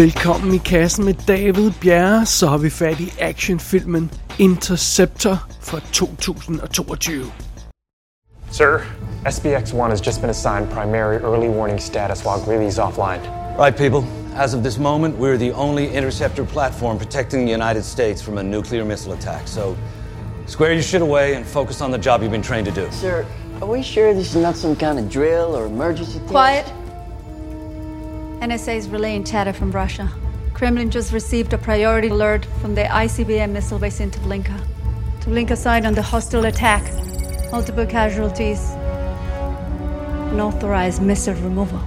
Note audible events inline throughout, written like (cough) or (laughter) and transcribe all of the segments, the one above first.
Velkommen i kassen med David Bjerre, så har vi fat i actionfilmen Interceptor fra 2022. Sir, SBX-1 has just been assigned primary early warning status while Greeley's offline. Right, people. As of this moment, we're the only interceptor platform protecting the United States from a nuclear missile attack. So, square your shit away and focus on the job you've been trained to do. Sir, are we sure this is not some kind of drill or emergency thing? Quiet. NSA's relaying chatter from Russia. Kremlin just received a priority alert from the ICBM missile base in Tavlinka. Tavlinka side on the hostile attack. Multiple casualties. Unauthorized missile removal.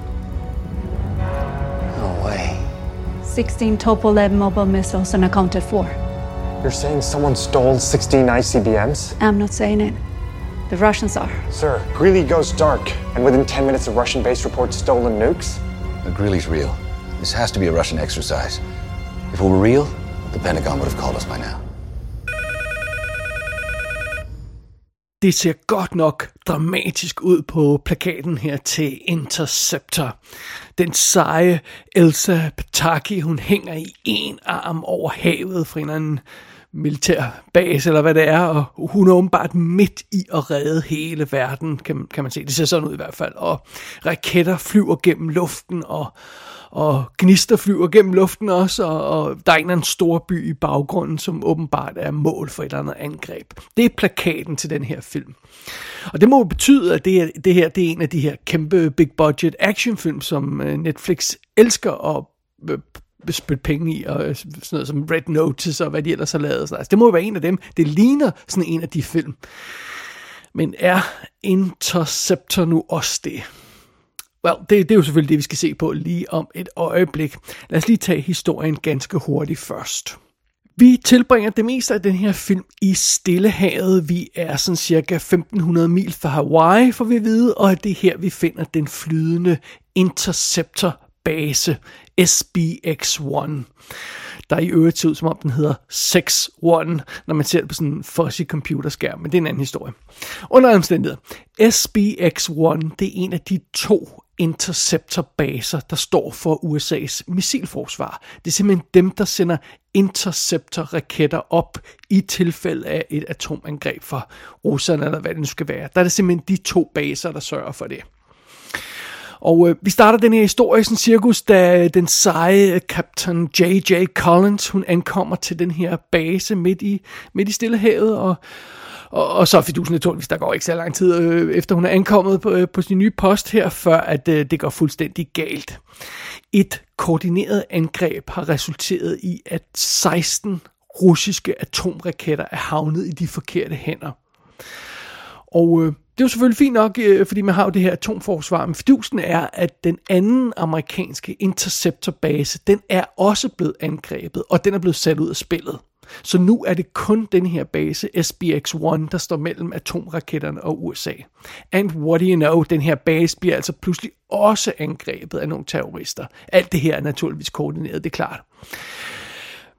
No way. 16 Tupolev mobile missiles unaccounted for. You're saying someone stole 16 ICBMs? I'm not saying it. The Russians are. Sir, Greeley goes dark, and within 10 minutes, a Russian base reports stolen nukes? But Greeley's real. This has to be a Russian exercise. If it were real, the Pentagon would have called us by now. Det ser godt nok dramatisk ud på plakaten her til Interceptor. Den seje Elsa Pataki, hun hænger i en arm over havet fra en eller anden militær base, eller hvad det er, og hun er åbenbart midt i at redde hele verden, kan, kan man se. Det ser sådan ud i hvert fald. Og raketter flyver gennem luften, og, og gnister flyver gennem luften også, og, og der er en eller anden stor by i baggrunden, som åbenbart er mål for et eller andet angreb. Det er plakaten til den her film. Og det må jo betyde, at det, her, det her det er en af de her kæmpe big budget actionfilm, som øh, Netflix elsker at øh, spytte penge i, og øh, sådan noget som Red Notice og hvad de ellers har lavet. Altså, det må jo være en af dem. Det ligner sådan en af de film. Men er Interceptor nu også det? Well, det, det er jo selvfølgelig det, vi skal se på lige om et øjeblik. Lad os lige tage historien ganske hurtigt først. Vi tilbringer det meste af den her film i Stillehavet. Vi er sådan cirka 1500 mil fra Hawaii, får vi vide, og det er her, vi finder den flydende Interceptor base, SBX-1, der i øvrigt ser ud som om den hedder 6-1, når man ser det på sådan en fuzzy computerskærm, men det er en anden historie. Under omstændigheder, SBX-1, det er en af de to interceptorbaser, der står for USA's missilforsvar. Det er simpelthen dem, der sender interceptor-raketter op i tilfælde af et atomangreb fra Rusland, eller hvad det nu skal være. Der er det simpelthen de to baser, der sørger for det. Og øh, vi starter den her historie sådan cirkus, da øh, den seje øh, kaptajn J.J. Collins, hun ankommer til den her base midt i, midt i Stillehavet, og, og, og så er fidusen naturligvis, der går ikke så lang tid øh, efter hun er ankommet på, øh, på sin nye post her, før at øh, det går fuldstændig galt. Et koordineret angreb har resulteret i, at 16 russiske atomraketter er havnet i de forkerte hænder. Og øh, det er jo selvfølgelig fint nok, øh, fordi man har jo det her atomforsvar, men fidusen er, at den anden amerikanske interceptorbase, den er også blevet angrebet, og den er blevet sat ud af spillet. Så nu er det kun den her base, SBX-1, der står mellem atomraketterne og USA. And what do you know, den her base bliver altså pludselig også angrebet af nogle terrorister. Alt det her er naturligvis koordineret, det er klart.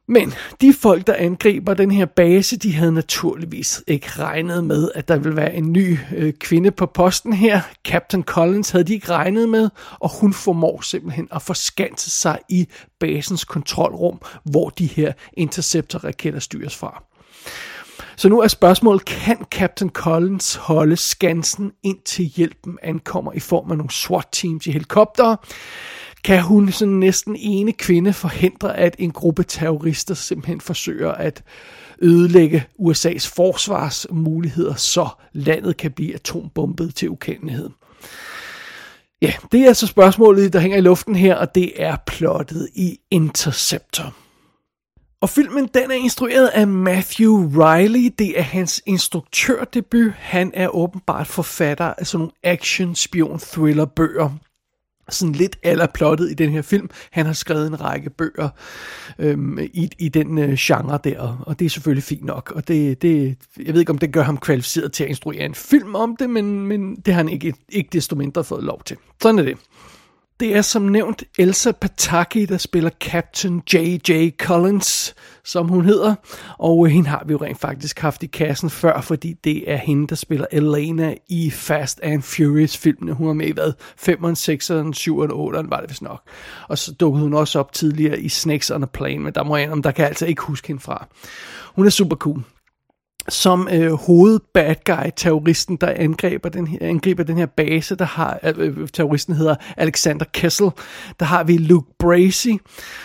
Men de folk, der angriber den her base, de havde naturligvis ikke regnet med, at der ville være en ny øh, kvinde på posten her. Captain Collins havde de ikke regnet med, og hun formår simpelthen at forskanse sig i basens kontrolrum, hvor de her interceptor-raketter styres fra. Så nu er spørgsmålet, kan Captain Collins holde skansen indtil hjælpen ankommer i form af nogle SWAT-teams i helikoptere? Kan hun sådan næsten ene kvinde forhindre, at en gruppe terrorister simpelthen forsøger at ødelægge USA's forsvarsmuligheder, så landet kan blive atombombet til ukendelighed. Ja, det er altså spørgsmålet, der hænger i luften her, og det er plottet i Interceptor. Og filmen den er instrueret af Matthew Riley. Det er hans instruktørdebut. Han er åbenbart forfatter af sådan nogle action-spion-thriller-bøger sådan lidt eller plottet i den her film. Han har skrevet en række bøger øhm, i, i den øh, genre der, og det er selvfølgelig fint nok. Og det, det, jeg ved ikke, om det gør ham kvalificeret til at instruere en film om det, men, men det har han ikke, ikke desto mindre fået lov til. Sådan er det. Det er som nævnt Elsa Pataki, der spiller Captain J.J. Collins, som hun hedder. Og øh, hende har vi jo rent faktisk haft i kassen før, fordi det er hende, der spiller Elena i Fast and Furious filmene. Hun har med i hvad? 5'eren, 6'eren, 7'eren, 8'eren var det vist nok. Og så dukkede hun også op tidligere i Snakes on a Plane, men der må jeg om der kan jeg altså ikke huske hende fra. Hun er super cool som øh, hovedbad guy terroristen der angriber den her, angriber den her base der har øh, øh, terroristen hedder Alexander Kessel. Der har vi Luke Bracey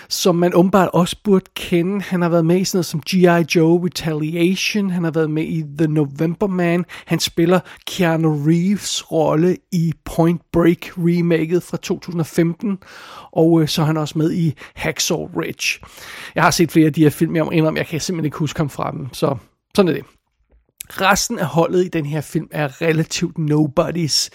som man åbenbart også burde kende. Han har været med i sådan noget som G.I. Joe Retaliation. Han har været med i The November Man. Han spiller Keanu Reeves rolle i Point Break remaket fra 2015 og øh, så er han også med i Hacksaw Ridge. Jeg har set flere af de her film jeg må indrømme jeg kan simpelthen ikke huske ham fra dem så sådan er det. Resten af holdet i den her film er relativt nobodies.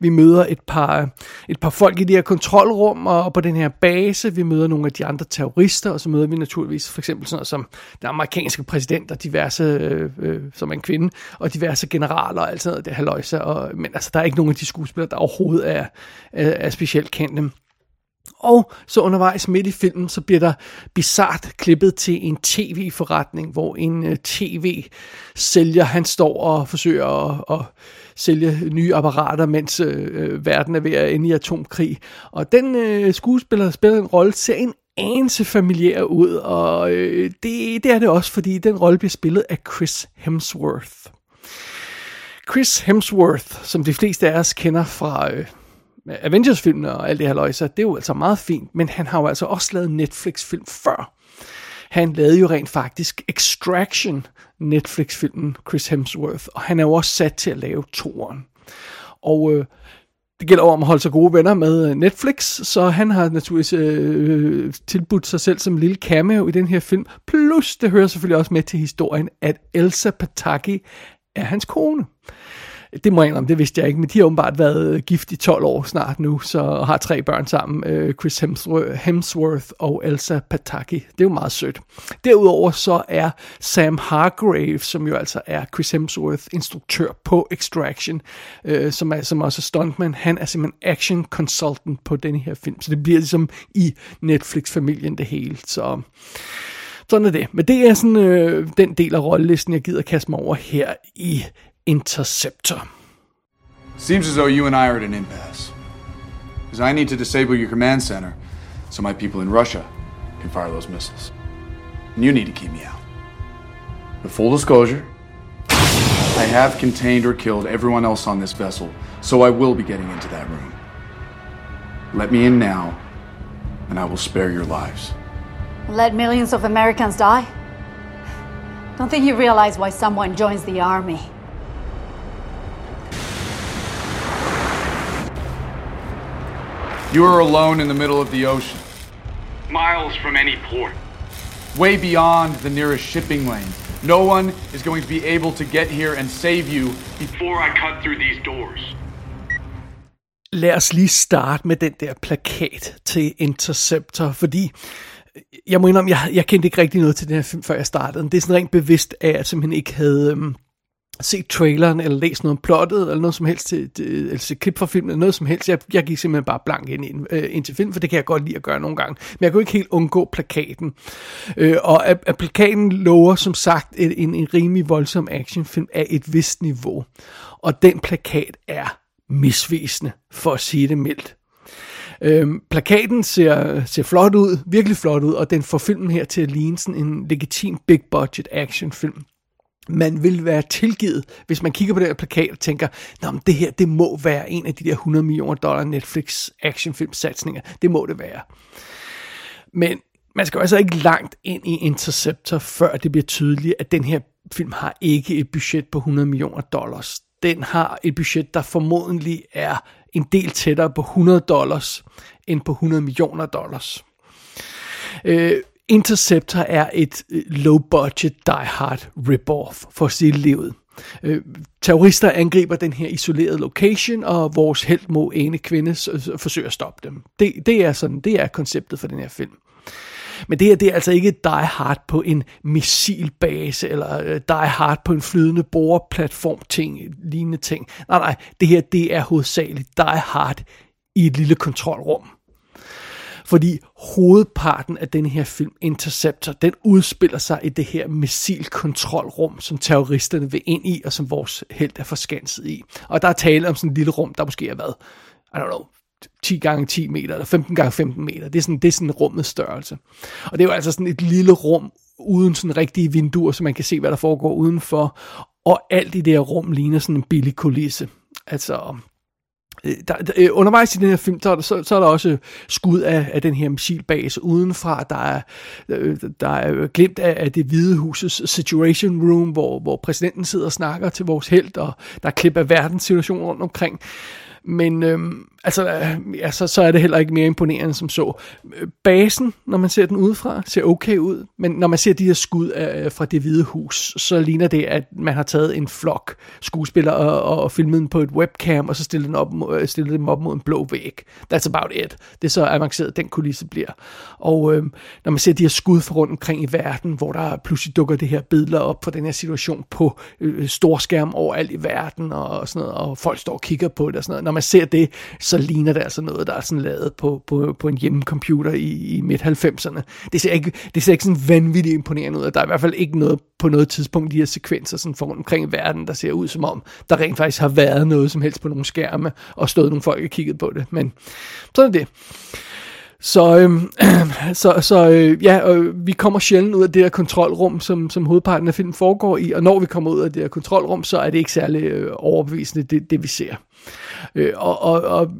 Vi møder et par, et par folk i de her kontrolrum og på den her base. Vi møder nogle af de andre terrorister, og så møder vi naturligvis for eksempel sådan noget som den amerikanske præsident og diverse, øh, øh, som en kvinde, og diverse generaler og alt sådan noget, det haløjse. Og, men altså, der er ikke nogen af de skuespillere, der overhovedet er, er, er specielt kendte. Og så undervejs midt i filmen, så bliver der bizart klippet til en tv-forretning, hvor en øh, tv-sælger, han står og forsøger at, at sælge nye apparater, mens øh, øh verden er ved at ende i atomkrig. Og den øh, skuespiller, der spiller en rolle, ser en anelse familiær ud, og øh, det, det er det også, fordi den rolle bliver spillet af Chris Hemsworth. Chris Hemsworth, som de fleste af os kender fra... Øh, Avengers-filmene og alt det her løjser, det er jo altså meget fint, men han har jo altså også lavet Netflix-film før. Han lavede jo rent faktisk Extraction, Netflix-filmen Chris Hemsworth, og han er jo også sat til at lave toren. Og øh, det gælder om at holde sig gode venner med øh, Netflix, så han har naturligvis øh, tilbudt sig selv som en lille cameo i den her film. Plus, det hører selvfølgelig også med til historien, at Elsa Pataki er hans kone. Det må jeg indrømme, det vidste jeg ikke, men de har åbenbart været øh, gift i 12 år snart nu, så har tre børn sammen, øh, Chris Hemsworth og Elsa Pataki. Det er jo meget sødt. Derudover så er Sam Hargrave, som jo altså er Chris Hemsworth instruktør på Extraction, øh, som, er, som også er stuntman, han er simpelthen action consultant på denne her film, så det bliver ligesom i Netflix-familien det hele, så... Sådan er det. Men det er sådan øh, den del af rollelisten, jeg gider kaste mig over her i Interceptor. Seems as though you and I are at an impasse. Because I need to disable your command center so my people in Russia can fire those missiles. And you need to keep me out. But full disclosure, I have contained or killed everyone else on this vessel, so I will be getting into that room. Let me in now, and I will spare your lives. Let millions of Americans die? Don't think you realize why someone joins the army. You are alone in the middle of the ocean. Miles from any port. Way beyond the nearest shipping lane. No one is going to be able to get here and save you before I cut through these doors. Lad os lige starte med den der plakat til Interceptor, fordi jeg må indrømme, jeg, jeg kendte ikke rigtig noget til den her film, før jeg startede. Det er sådan rent bevidst af, at jeg simpelthen ikke havde øhm, set traileren, eller læst noget om plottet, eller noget som helst, til, eller set klip fra filmen, eller noget som helst. Jeg, jeg gik simpelthen bare blank ind, ind, øh, ind til film, for det kan jeg godt lide at gøre nogle gange. Men jeg kunne ikke helt undgå plakaten. Øh, og at, at plakaten lover som sagt en, en rimelig voldsom actionfilm af et vist niveau. Og den plakat er misvisende, for at sige det mildt. Øhm, plakaten ser, ser flot ud, virkelig flot ud, og den får filmen her til at ligne sådan en legitim big budget actionfilm man vil være tilgivet, hvis man kigger på den her plakat og tænker, Nå, men det her, det må være en af de der 100 millioner dollar Netflix actionfilm satsninger. Det må det være. Men man skal jo altså ikke langt ind i Interceptor, før det bliver tydeligt, at den her film har ikke et budget på 100 millioner dollars. Den har et budget, der formodentlig er en del tættere på 100 dollars, end på 100 millioner dollars. Øh, Interceptor er et øh, low-budget Die Hard rip-off for sit livet. Øh, terrorister angriber den her isolerede location, og vores held må ene kvinde forsøger at stoppe dem. Det, det, er sådan, det er konceptet for den her film. Men det her, det er altså ikke Die Hard på en missilbase, eller øh, Die Hard på en flydende boreplatform ting, lignende ting. Nej, nej, det her, det er hovedsageligt Die Hard i et lille kontrolrum fordi hovedparten af den her film, Interceptor, den udspiller sig i det her missilkontrolrum, som terroristerne vil ind i, og som vores held er forskanset i. Og der er tale om sådan et lille rum, der måske har været, I don't know, 10 gange 10 meter, eller 15 gange 15 meter. Det er sådan, det er sådan rummets størrelse. Og det er jo altså sådan et lille rum, uden sådan rigtige vinduer, så man kan se, hvad der foregår udenfor. Og alt i det her rum ligner sådan en billig kulisse. Altså, Øh, der, der, øh, undervejs i den her film, så der, så, så er der også skud af, af den her missilbase udenfra. Der er, øh, der er glemt af, af det hvide husets situation room, hvor, hvor præsidenten sidder og snakker til vores held, og der er klip af verdenssituationen rundt omkring. Men øhm, altså, øh, ja, så, så er det heller ikke mere imponerende som så. Basen, når man ser den udefra, ser okay ud, men når man ser de her skud øh, fra det hvide hus, så ligner det, at man har taget en flok skuespillere og, og filmet den på et webcam, og så stillet, den op, øh, stillet dem op mod en blå væg. That's about it. Det er så avanceret, den kulisse bliver. Og øh, når man ser de her skud fra rundt omkring i verden, hvor der pludselig dukker det her billeder op fra den her situation på øh, storskærm overalt i verden, og, og sådan noget, og folk står og kigger på det og sådan noget. Når man ser det, så ligner det altså noget, der er sådan lavet på, på, på en hjemmecomputer i, i midt-90'erne. Det ser, ikke, det ser ikke sådan vanvittigt imponerende ud, og der er i hvert fald ikke noget på noget tidspunkt, de her sekvenser sådan for omkring i verden, der ser ud som om, der rent faktisk har været noget som helst på nogle skærme, og stået nogle folk og kigget på det. Men sådan er det. Så, øhm, (clears throat) så, så øh, ja, øh, vi kommer sjældent ud af det her kontrolrum, som, som hovedparten af filmen foregår i, og når vi kommer ud af det her kontrolrum, så er det ikke særlig øh, overbevisende, det, det vi ser. Øh, og, og, og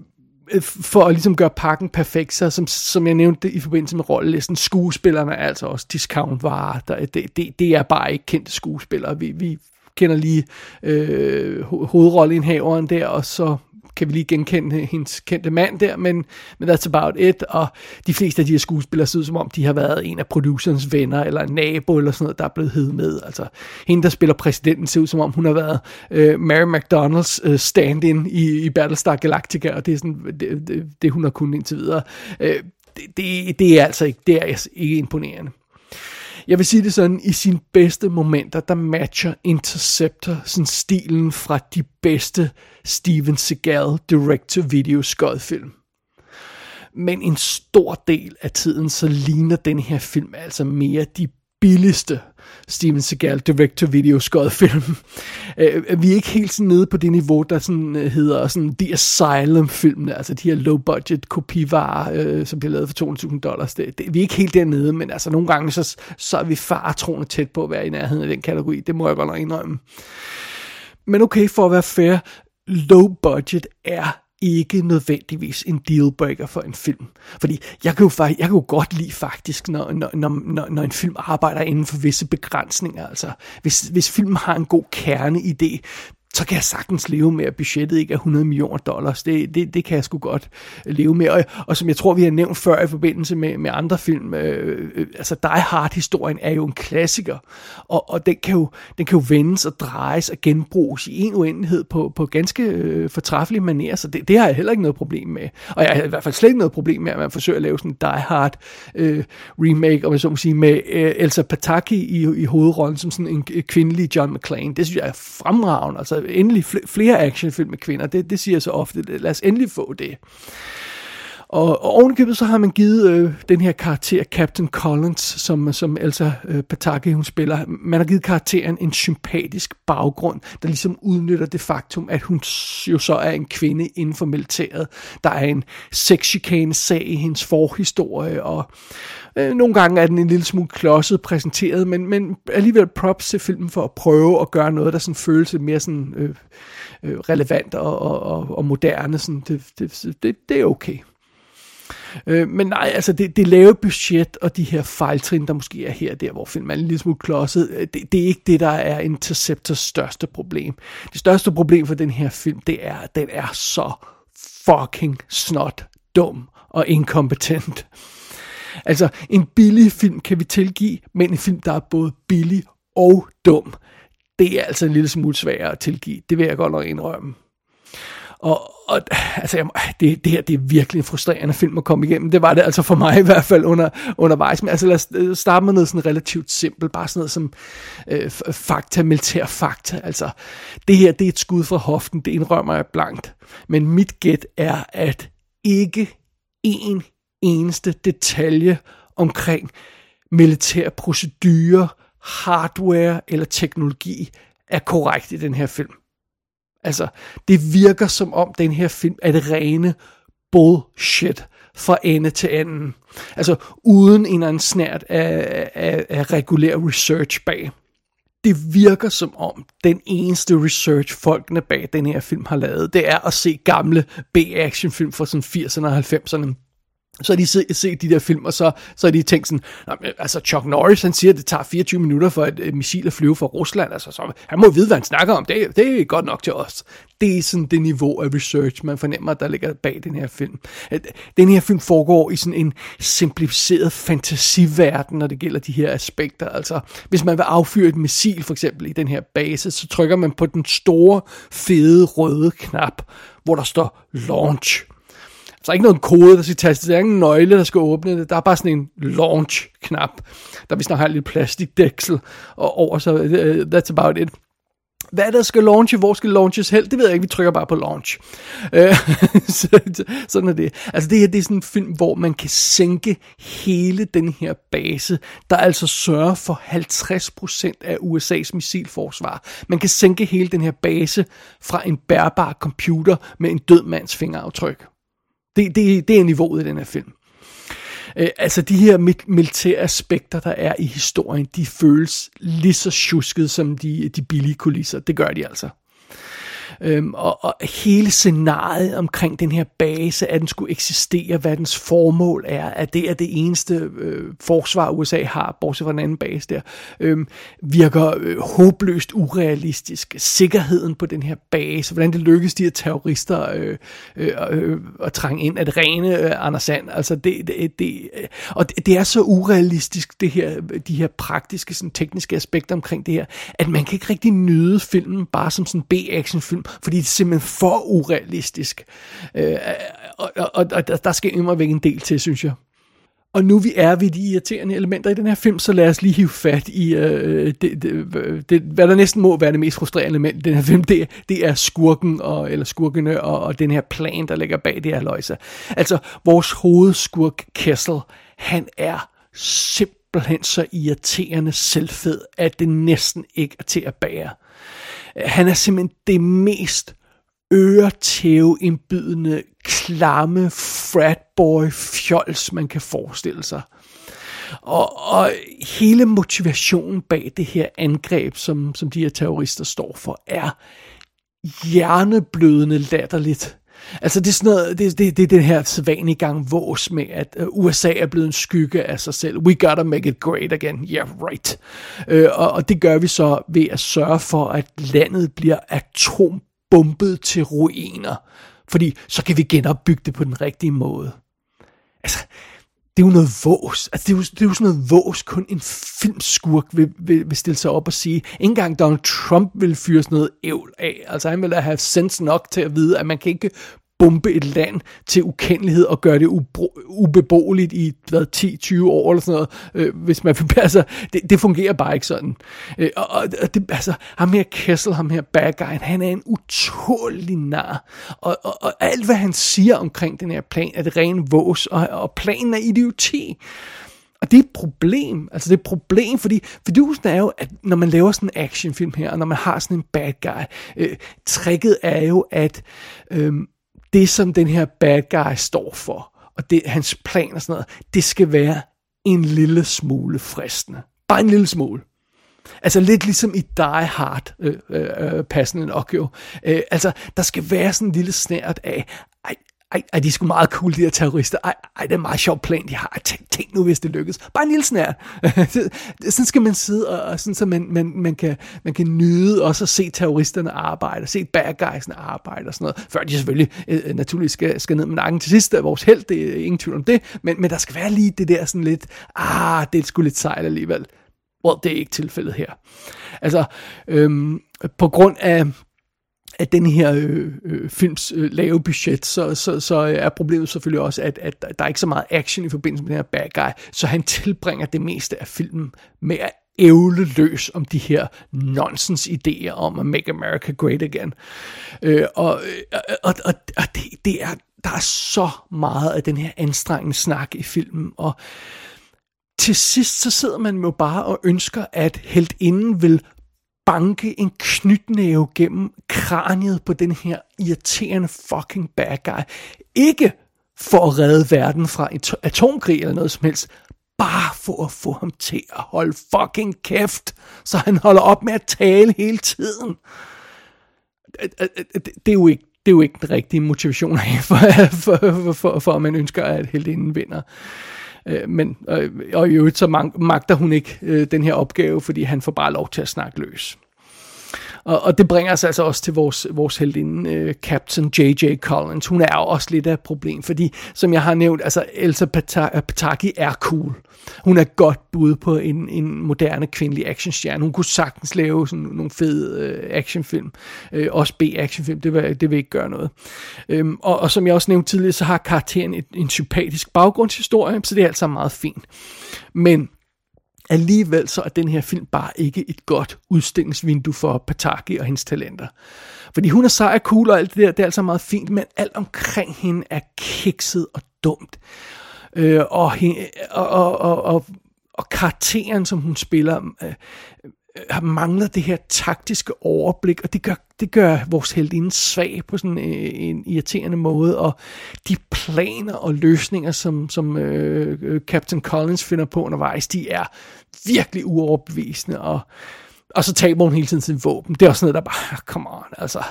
for at ligesom gøre pakken perfekt, så som, som jeg nævnte i forbindelse med rollelisten, skuespillerne er altså også discountvarer. Der, det, det, det er bare ikke kendte skuespillere. Vi, vi kender lige øh, hovedrollenhaveren der, og så kan vi lige genkende hendes kendte mand der, men, men that's about it, og de fleste af de her skuespillere ser ud som om, de har været en af producerens venner, eller en nabo, eller sådan noget, der er blevet hed med. Altså, hende, der spiller præsidenten, ser ud som om, hun har været øh, Mary McDonalds øh, stand-in i, i Battlestar Galactica, og det er sådan, det, det, det hun har kunnet indtil videre. Øh, det, det, det er altså ikke, det er ikke imponerende. Jeg vil sige det sådan, i sine bedste momenter, der matcher Interceptor sådan stilen fra de bedste Steven Seagal direct-to-video skodfilm. Men en stor del af tiden, så ligner den her film altså mere de billigste Steven Seagal direct-to-video film. Uh, (laughs) øh, øh, vi er ikke helt sådan nede på det niveau, der sådan uh, hedder sådan The Asylum filmene, altså de her low-budget kopivarer, uh, som bliver lavet for 200.000 dollars. Det, det, vi er ikke helt dernede, men altså nogle gange, så, så er vi fartroende tæt på at være i nærheden af den kategori. Det må jeg godt nok indrømme. Men okay, for at være fair, low budget er ikke nødvendigvis en dealbreaker for en film. Fordi jeg kan jo, faktisk, jeg kan jo godt lide faktisk, når, når, når, når en film arbejder inden for visse begrænsninger. Altså, hvis, hvis filmen har en god kerneidé, så kan jeg sagtens leve med, at budgettet ikke er 100 millioner dollars. Det, det, det kan jeg sgu godt leve med. Og, og som jeg tror, vi har nævnt før i forbindelse med, med andre film, øh, øh, altså Die Hard-historien er jo en klassiker, og, og den, kan jo, den kan jo vendes og drejes og genbruges i en uendelighed på, på ganske øh, fortræffelige manerer, så det, det har jeg heller ikke noget problem med. Og jeg har i hvert fald slet ikke noget problem med, at man forsøger at lave sådan en Die Hard øh, remake, om jeg så må sige, med øh, Elsa Pataki i, i hovedrollen som sådan en øh, kvindelig John McClane. Det synes jeg er fremragende. Altså endelig flere actionfilm med kvinder. Det, det siger jeg så ofte. Lad os endelig få det. Og, og ovenkøbet så har man givet øh, den her karakter, Captain Collins, som, som Elsa øh, Pataki hun spiller, man har givet karakteren en sympatisk baggrund, der ligesom udnytter det faktum, at hun jo så er en kvinde inden for militæret. Der er en sexchikane sag i hendes forhistorie, og øh, nogle gange er den en lille smule klodset præsenteret, men, men alligevel props til filmen for at prøve at gøre noget, der sådan føles mere sådan, øh, øh, relevant og, og, og, og moderne. Sådan, det, det, det, det er okay. Øh, men nej, altså det, det lave budget og de her fejltrin, der måske er her der, hvor filmen er en lille smule klodset, øh, det, det er ikke det, der er Interceptors største problem. Det største problem for den her film, det er, at den er så fucking snot dum og inkompetent. Altså, en billig film kan vi tilgive, men en film, der er både billig og dum, det er altså en lille smule sværere at tilgive. Det vil jeg godt nok indrømme. Og, og altså, jeg, det, det her det er virkelig en frustrerende film at komme igennem. Det var det altså for mig i hvert fald under, undervejs. Men altså lad os øh, starte med noget sådan relativt simpelt. Bare sådan noget som øh, fakta, militær fakta. Altså det her det er et skud fra hoften. Det indrømmer jeg blankt. Men mit gæt er, at ikke en eneste detalje omkring militær procedure, hardware eller teknologi er korrekt i den her film. Altså, det virker som om den her film er det rene bullshit fra ende til anden. Altså, uden en eller anden snært af, af, af regulær research bag. Det virker som om, den eneste research folkene bag den her film har lavet, det er at se gamle B-actionfilm fra sådan 80'erne og 90'erne så har de set, set de der film, og så, så har de tænkt sådan, altså Chuck Norris, han siger, at det tager 24 minutter for et, et missil at flyve fra Rusland, altså så, han må vide, hvad han snakker om, det, det er godt nok til os. Det er sådan det niveau af research, man fornemmer, der ligger bag den her film. Den her film foregår i sådan en simplificeret fantasiverden, når det gælder de her aspekter. Altså, hvis man vil affyre et missil, for eksempel i den her base, så trykker man på den store, fede, røde knap, hvor der står launch så er ikke noget kode, der skal tastes. Der er ingen nøgle, der skal åbne det. Der er bare sådan en launch-knap, der vi snart har lidt plastikdæksel og over, så uh, that's about it. Hvad der skal launche, hvor skal launches helt, det ved jeg ikke, vi trykker bare på launch. Uh, (laughs) så, sådan er det. Altså det her, det er sådan en film, hvor man kan sænke hele den her base, der altså sørger for 50% af USA's missilforsvar. Man kan sænke hele den her base fra en bærbar computer med en død mands fingeraftryk. Det, det, det er niveauet i den her film. Øh, altså de her militære aspekter, der er i historien, de føles lige så tjusket som de, de billige kulisser. Det gør de altså. Øhm, og, og hele scenariet omkring den her base, at den skulle eksistere, hvad dens formål er, at det er det eneste øh, forsvar, USA har, bortset fra den anden base der, øhm, virker øh, håbløst urealistisk. Sikkerheden på den her base, hvordan det lykkes de her terrorister øh, øh, øh, at trænge ind, at rene øh, Anders Sand, altså det, det, det, øh, og det, det er så urealistisk, det her, de her praktiske, sådan, tekniske aspekter omkring det her, at man kan ikke rigtig nyde filmen bare som sådan en B-action-film, fordi det er simpelthen for urealistisk. Øh, og, og, og der skal immer væk en del til, synes jeg. Og nu vi er ved de irriterende elementer i den her film, så lad os lige hive fat i, øh, det, det, det, hvad der næsten må være det mest frustrerende element i den her film, det, det er skurken, og, eller skurkene, og, og den her plan, der ligger bag det her løjse. Altså, vores hovedskurk Kessel, han er simpelthen så irriterende selvfed, at det næsten ikke er til at bære. Han er simpelthen det mest øretæveindbydende, klamme fratboy fjols, man kan forestille sig. Og, og hele motivationen bag det her angreb, som, som de her terrorister står for, er hjerneblødende latterligt. Altså det er sådan noget, det, det, det er den her sædvanlige gang vås med, at øh, USA er blevet en skygge af sig selv. We gotta make it great again. Yeah, right. Øh, og, og det gør vi så ved at sørge for, at landet bliver atombombet til ruiner. Fordi så kan vi genopbygge det på den rigtige måde. Altså, det er jo noget vås. Altså, det, er jo, det er jo sådan noget vås, kun en filmskurk vil, vil, vil stille sig op og sige. Ikke engang Donald Trump vil fyre sådan noget ævl af. Altså, han vil da have sens nok til at vide, at man kan ikke bombe et land til ukendelighed og gøre det ubeboeligt i hvad, 10-20 år eller sådan noget, øh, hvis man (laughs) altså, det, det fungerer bare ikke sådan. Øh, og, og det, altså, ham her Kessel, ham her bad guy, han er en utålig nar. Og, og, og alt, hvad han siger omkring den her plan, er det ren vås, og, og planen er idioti. Og det er et problem. Altså det er et problem, fordi fidusen er jo, at når man laver sådan en actionfilm her, og når man har sådan en bad guy, øh, tricket er jo, at øh, det, som den her bad guy står for, og det, hans plan og sådan noget, det skal være en lille smule fristende. Bare en lille smule. Altså lidt ligesom i Die Hard, øh, øh, øh passende nok jo. Øh, altså, der skal være sådan en lille snært af, ej, ej, de er sgu meget cool, de her terrorister. Ej, ej, det er en meget sjov plan, de har. Tænk, tænk nu, hvis det lykkes. Bare en lille snær. (laughs) sådan skal man sidde, og, og sådan, så man, man, man, kan, man kan nyde også at se terroristerne arbejde, se bad guysene arbejde og sådan noget. Før de selvfølgelig øh, øh naturligvis skal, skal ned med nakken til sidst. Øh, vores held, det er ingen tvivl om det. Men, men der skal være lige det der sådan lidt, ah, det er sgu lidt sejt alligevel. Well, det er ikke tilfældet her. Altså, øhm, på grund af at den her øh, øh, films øh, lave budget, så, så, så er problemet selvfølgelig også, at, at der er ikke så meget action i forbindelse med den her bad guy, så han tilbringer det meste af filmen med at ævle løs om de her nonsens idéer om at make America great again. Øh, og øh, og, og, og det, det er der er så meget af den her anstrengende snak i filmen, og til sidst så sidder man jo bare og ønsker, at heltinden vil banke en knytnæve gennem kraniet på den her irriterende fucking bad guy. Ikke for at redde verden fra et atomkrig eller noget som helst, bare for at få ham til at holde fucking kæft, så han holder op med at tale hele tiden. Det er jo ikke, det er jo ikke den rigtige motivation for, for, for, for, for at man ønsker, at heldinden vinder. Øh, Øh, men, øh, og i øvrigt så magter hun ikke øh, den her opgave, fordi han får bare lov til at snakke løs. Og, og det bringer os altså også til vores, vores heldinde, øh, Captain J.J. Collins. Hun er jo også lidt af et problem, fordi som jeg har nævnt, altså Elsa øh, Pataki er cool. Hun er godt bud på en, en moderne kvindelig actionstjerne. Hun kunne sagtens lave sådan nogle fede øh, actionfilm. Øh, også B-actionfilm, det vil, det vil ikke gøre noget. Øhm, og, og som jeg også nævnte tidligere, så har karakteren et, en sympatisk baggrundshistorie, så det er altså meget fint. Men Alligevel så er den her film bare ikke et godt udstillingsvindue for Pataki og hendes talenter. Fordi hun er sej og cool og alt det der, det er altså meget fint, men alt omkring hende er kikset og dumt. Øh, og, og, og, og, og, og karakteren, som hun spiller, øh, mangler det her taktiske overblik, og det gør, det gør vores heldinde svag på sådan en, en irriterende måde, og de planer og løsninger, som, som øh, øh, Captain Collins finder på undervejs, de er virkelig uoverbevisende, og og så taber hun hele tiden sin våben. Det er også noget, der bare, (laughs) come on, altså.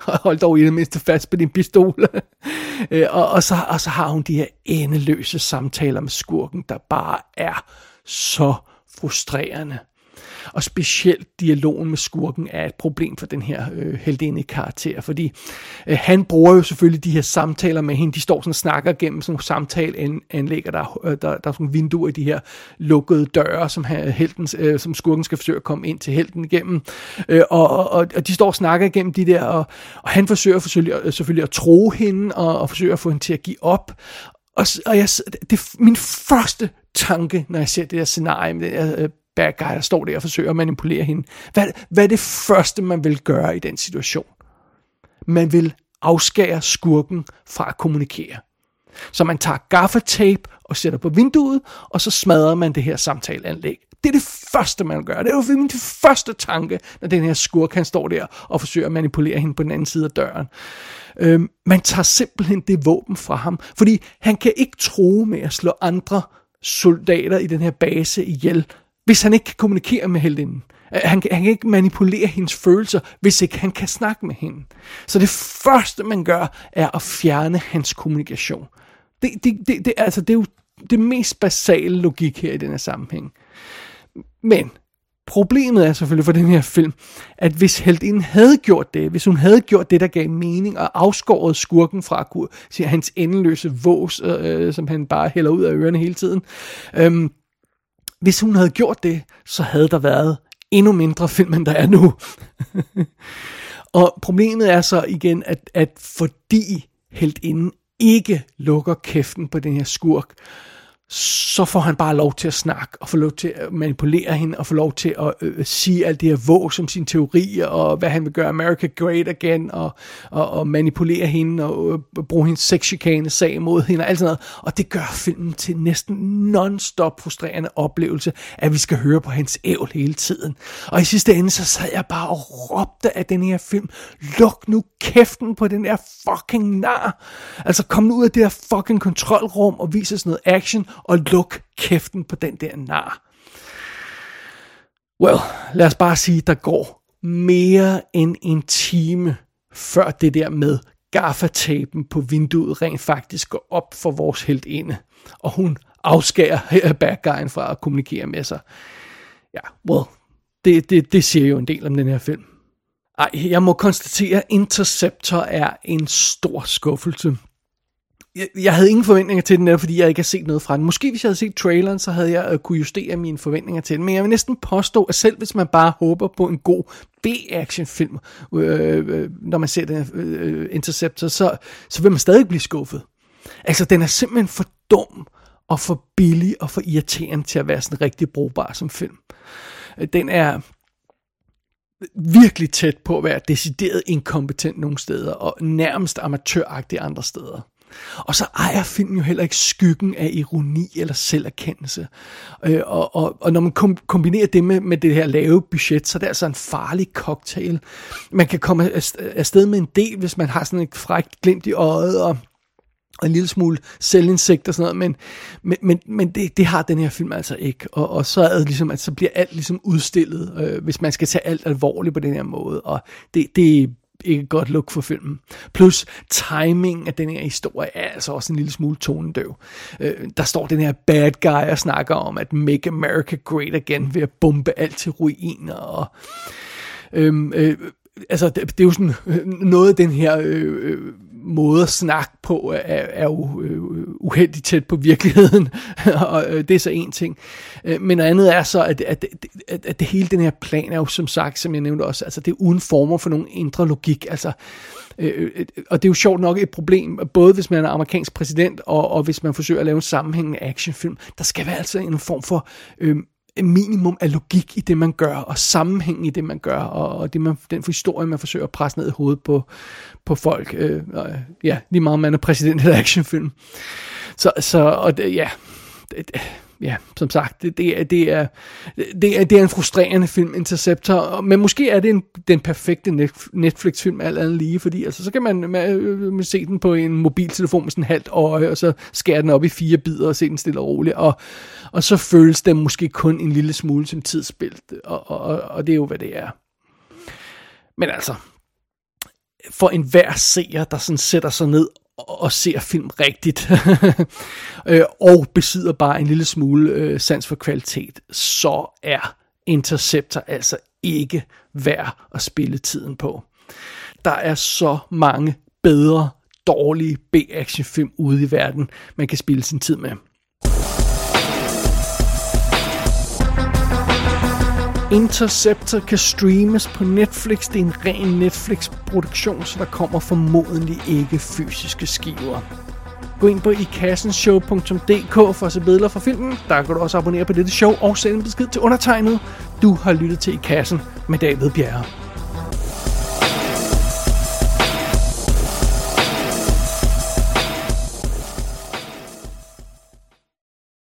(laughs) Hold dog i det mindste fast på din pistol. (laughs) Øh, og, og, så, og så har hun de her endeløse samtaler med skurken, der bare er så frustrerende. Og specielt dialogen med skurken er et problem for den her øh, heldinde karakter, fordi øh, han bruger jo selvfølgelig de her samtaler med hende. De står sådan og snakker gennem sådan nogle samtaleanlægger, der, øh, der, der er sådan nogle vinduer i de her lukkede døre, som, helten, øh, som skurken skal forsøge at komme ind til helten igennem. Øh, og, og, og de står og snakker igennem de der, og, og han forsøger selvfølgelig, selvfølgelig at tro hende, og, og forsøger at få hende til at give op. Og, og jeg, det min første tanke, når jeg ser det her scenarie med den her øh, bad guy, der står der og forsøger at manipulere hende. Hvad, hvad er det første, man vil gøre i den situation? Man vil afskære skurken fra at kommunikere. Så man tager gaffatape og sætter på vinduet, og så smadrer man det her samtaleanlæg. Det er det første, man gør. Det er jo min første tanke, når den her skurk, han står der og forsøger at manipulere hende på den anden side af døren. Øhm, man tager simpelthen det våben fra ham, fordi han kan ikke tro med at slå andre soldater i den her base ihjel, hvis han ikke kan kommunikere med heldinden. Han, han kan ikke manipulere hendes følelser, hvis ikke han kan snakke med hende. Så det første, man gør, er at fjerne hans kommunikation. Det, det, det, det, altså, det er jo det mest basale logik her i denne sammenhæng. Men problemet er selvfølgelig for den her film, at hvis heldinden havde gjort det, hvis hun havde gjort det, der gav mening, og afskåret skurken fra at kunne hans endeløse vås, øh, øh, som han bare hælder ud af ørerne hele tiden, øhm, hvis hun havde gjort det, så havde der været endnu mindre film, end der er nu. (laughs) og problemet er så igen, at, at fordi heldinden ikke lukker kæften på den her skurk, så får han bare lov til at snakke, og få lov til at manipulere hende, og få lov til at øh, øh sige alt det her våg som sin teorier, og hvad han vil gøre America Great Again, og, og, og manipulere hende, og øh, bruge hendes sexchikane sag mod hende, og alt sådan noget. Og det gør filmen til næsten non-stop frustrerende oplevelse, at vi skal høre på hans ævl hele tiden. Og i sidste ende, så sad jeg bare og råbte af den her film, luk nu kæften på den der fucking nar. Altså kom nu ud af det her fucking kontrolrum, og vis os noget action, og luk kæften på den der nar. Well, lad os bare sige, der går mere end en time, før det der med gaffatapen på vinduet rent faktisk går op for vores heltinde. Og hun afskærer bad fra at kommunikere med sig. Ja, well, det, det, det siger jo en del om den her film. Ej, jeg må konstatere, at Interceptor er en stor skuffelse jeg, jeg havde ingen forventninger til den der, fordi jeg ikke har set noget fra den. Måske hvis jeg havde set traileren, så havde jeg uh, kunne justere mine forventninger til den. Men jeg vil næsten påstå, at selv hvis man bare håber på en god B-actionfilm, øh, øh, når man ser den øh, øh, Interceptor, så, så vil man stadig blive skuffet. Altså, den er simpelthen for dum og for billig og for irriterende til at være sådan rigtig brugbar som film. Øh, den er, virkelig tæt på at være decideret inkompetent nogle steder, og nærmest amatøragtig andre steder. Og så ejer filmen jo heller ikke skyggen af ironi eller selverkendelse. Øh, og, og, og når man kom, kombinerer det med, med det her lave budget, så er det altså en farlig cocktail. Man kan komme afsted med en del, hvis man har sådan et frækt glimt i øjet, og og en lille smule selvindsigt og sådan noget, men, men, men, men det, det har den her film altså ikke. Og, og så er det ligesom, at så bliver alt ligesom udstillet, øh, hvis man skal tage alt alvorligt på den her måde, og det, det ikke et godt look for filmen. Plus timing af den her historie er altså også en lille smule tonedøv. Øh, der står den her bad guy og snakker om at make America great again ved at bombe alt til ruiner og øh, øh, altså det, det er jo sådan øh, noget af den her øh, øh måde at snakke på er, er jo øh, uheldigt tæt på virkeligheden, (laughs) og øh, det er så en ting. Øh, men noget andet er så, at, at, at, at det hele den her plan er jo som sagt, som jeg nævnte også, altså det er uden former for nogen indre logik, altså Øh, øh, øh og det er jo sjovt nok et problem, både hvis man er amerikansk præsident, og, og hvis man forsøger at lave en sammenhængende actionfilm. Der skal være altså en form for øh, minimum af logik i det, man gør, og sammenhæng i det, man gør, og, og det, man, den historie, man forsøger at presse ned i hovedet på, på folk. Øh, og, ja, lige meget man er præsident eller actionfilm. Så, så og det, ja, det, ja, som sagt, det, det, er, det, er, det, er, det er en frustrerende film, Interceptor, men måske er det en, den perfekte Netflix-film alt andet lige, fordi altså, så kan man, man, man se den på en mobiltelefon med sådan en halvt øje, og så skære den op i fire bidder og se den stille og roligt, og, og så føles det måske kun en lille smule som tidsspil, og, og, og det er jo, hvad det er. Men altså, for enhver seer, der sådan sætter sig ned og ser film rigtigt, (laughs) øh, og besidder bare en lille smule øh, sans for kvalitet, så er Interceptor altså ikke værd at spille tiden på. Der er så mange bedre, dårlige B-actionfilm ude i verden, man kan spille sin tid med. Interceptor kan streames på Netflix. Det er en ren Netflix-produktion, så der kommer formodentlig ikke fysiske skiver. Gå ind på ikassenshow.dk for at se billeder fra filmen. Der kan du også abonnere på dette show og sende en besked til undertegnet. Du har lyttet til I Kassen med David Bjerre.